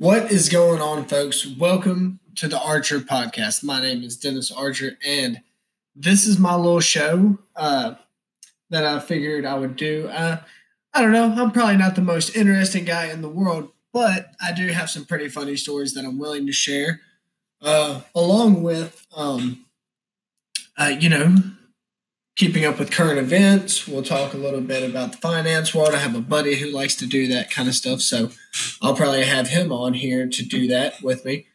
What is going on, folks? Welcome to the Archer Podcast. My name is Dennis Archer, and this is my little show uh, that I figured I would do. Uh, I don't know, I'm probably not the most interesting guy in the world, but I do have some pretty funny stories that I'm willing to share, uh, along with, um, uh, you know, keeping up with current events. We'll talk a little bit about the finance world. I have a buddy who likes to do that kind of stuff, so I'll probably have him on here to do that with me.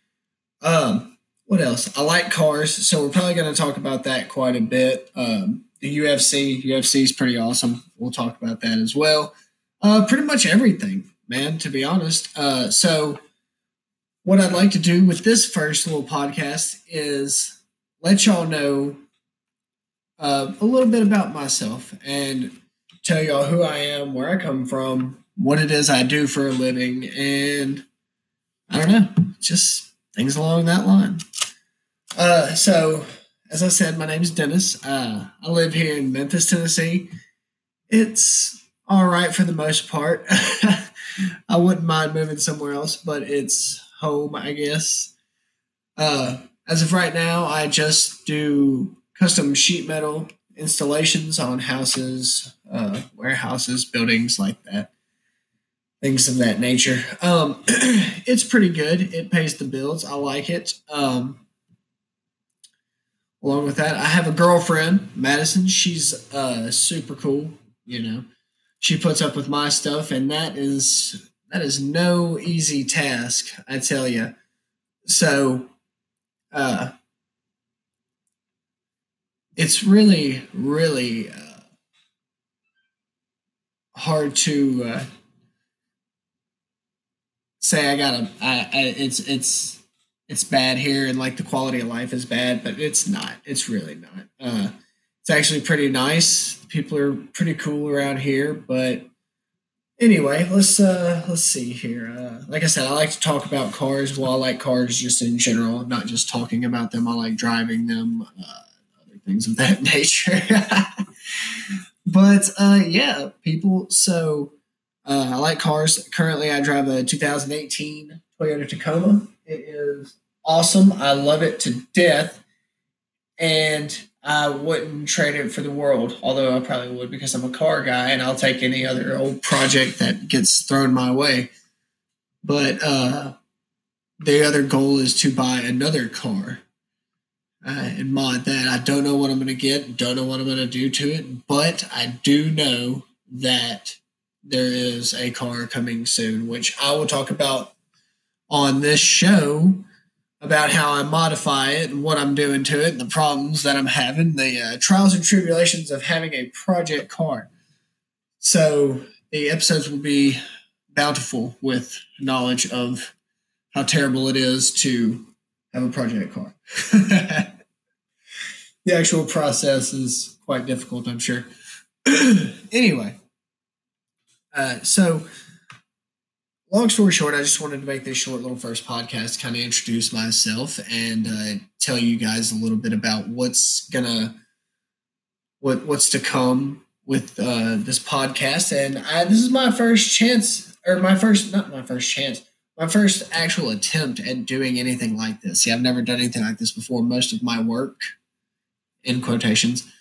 Um, what else? I like cars, so we're probably going to talk about that quite a bit. Um, the UFC, UFC is pretty awesome. We'll talk about that as well. Uh, pretty much everything, man. To be honest. Uh, so, what I'd like to do with this first little podcast is let y'all know uh, a little bit about myself and tell y'all who I am, where I come from, what it is I do for a living, and I don't know, just things along that line. Uh, so, as I said, my name is Dennis. Uh, I live here in Memphis, Tennessee. It's all right for the most part. I wouldn't mind moving somewhere else, but it's home, I guess. Uh, as of right now, I just do custom sheet metal installations on houses, uh, warehouses, buildings like that, things of that nature. Um, it's pretty good. It pays the bills. I like it. Um, along with that, I have a girlfriend, Madison. She's uh, super cool. You know, she puts up with my stuff, and that is that is no easy task, I tell you. So, uh, it's really, really uh, hard to uh, say I gotta. I, I, it's it's it's bad here, and like the quality of life is bad, but it's not. It's really not. Uh, it's actually pretty nice. People are pretty cool around here, but anyway, let's uh let's see here. Uh, like I said, I like to talk about cars. Well, I like cars just in general, not just talking about them. I like driving them. Uh, things of that nature. but uh, yeah, people. So uh, I like cars. Currently, I drive a 2018 Toyota Tacoma. It is awesome. I love it to death, and I wouldn't trade it for the world. Although I probably would because I'm a car guy, and I'll take any other old project that gets thrown my way. But uh, the other goal is to buy another car uh, and mod that. I don't know what I'm going to get, don't know what I'm going to do to it, but I do know that there is a car coming soon, which I will talk about on this show about how I modify it and what I'm doing to it and the problems that I'm having, the uh, trials and tribulations of having a project car. So the episodes will be bountiful with knowledge of how terrible it is to have a project car. the actual process is quite difficult, I'm sure. anyway, uh, so long story short, I just wanted to make this short little first podcast, kind of introduce myself and uh, tell you guys a little bit about what's gonna what what's to come with uh, this podcast. And I, this is my first chance, or my first not my first chance, my first actual attempt at doing anything like this. See, I've never done anything like this before. Most of my work in quotations,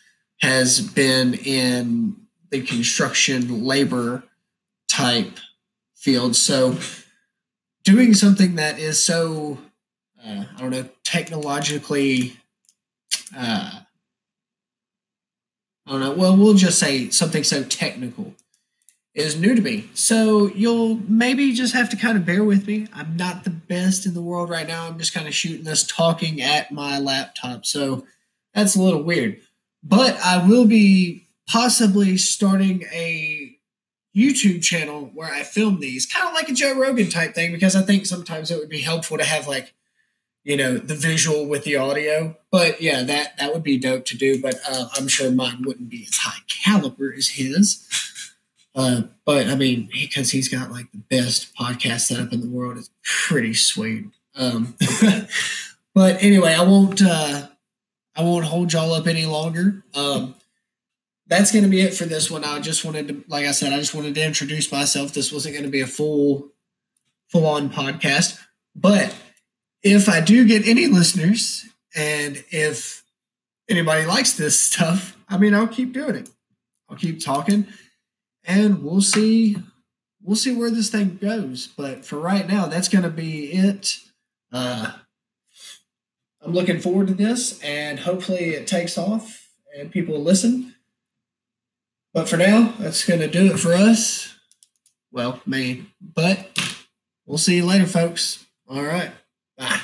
has been in the construction labor type field. So doing something that is so, uh, I don't know, technologically, uh, I don't know, well, we'll just say something so technical is new to me. So you'll maybe just have to kind of bear with me. I'm not the best in the world right now. I'm just kind of shooting this talking at my laptop. So that's a little weird. But I will be possibly starting a YouTube channel where I film these, kind of like a Joe Rogan type thing, because I think sometimes it would be helpful to have like, you know, the visual with the audio. But yeah, that that would be dope to do. But uh, I'm sure mine wouldn't be as high caliber as his. Uh, but I mean, because he's got like the best podcast setup in the world, it's pretty sweet. Um, but anyway, I won't. Uh, I won't hold y'all up any longer. Um, that's going to be it for this one. I just wanted to, like I said, I just wanted to introduce myself. This wasn't going to be a full, full on podcast. But if I do get any listeners and if anybody likes this stuff, I mean, I'll keep doing it. I'll keep talking and we'll see we'll see where this thing goes. But for right now, that's going to be it. Uh, I'm looking forward to this, and hopefully it takes off and people listen. But for now, that's going to do it for us. Well, me. But we'll see you later, folks. All right. Bye.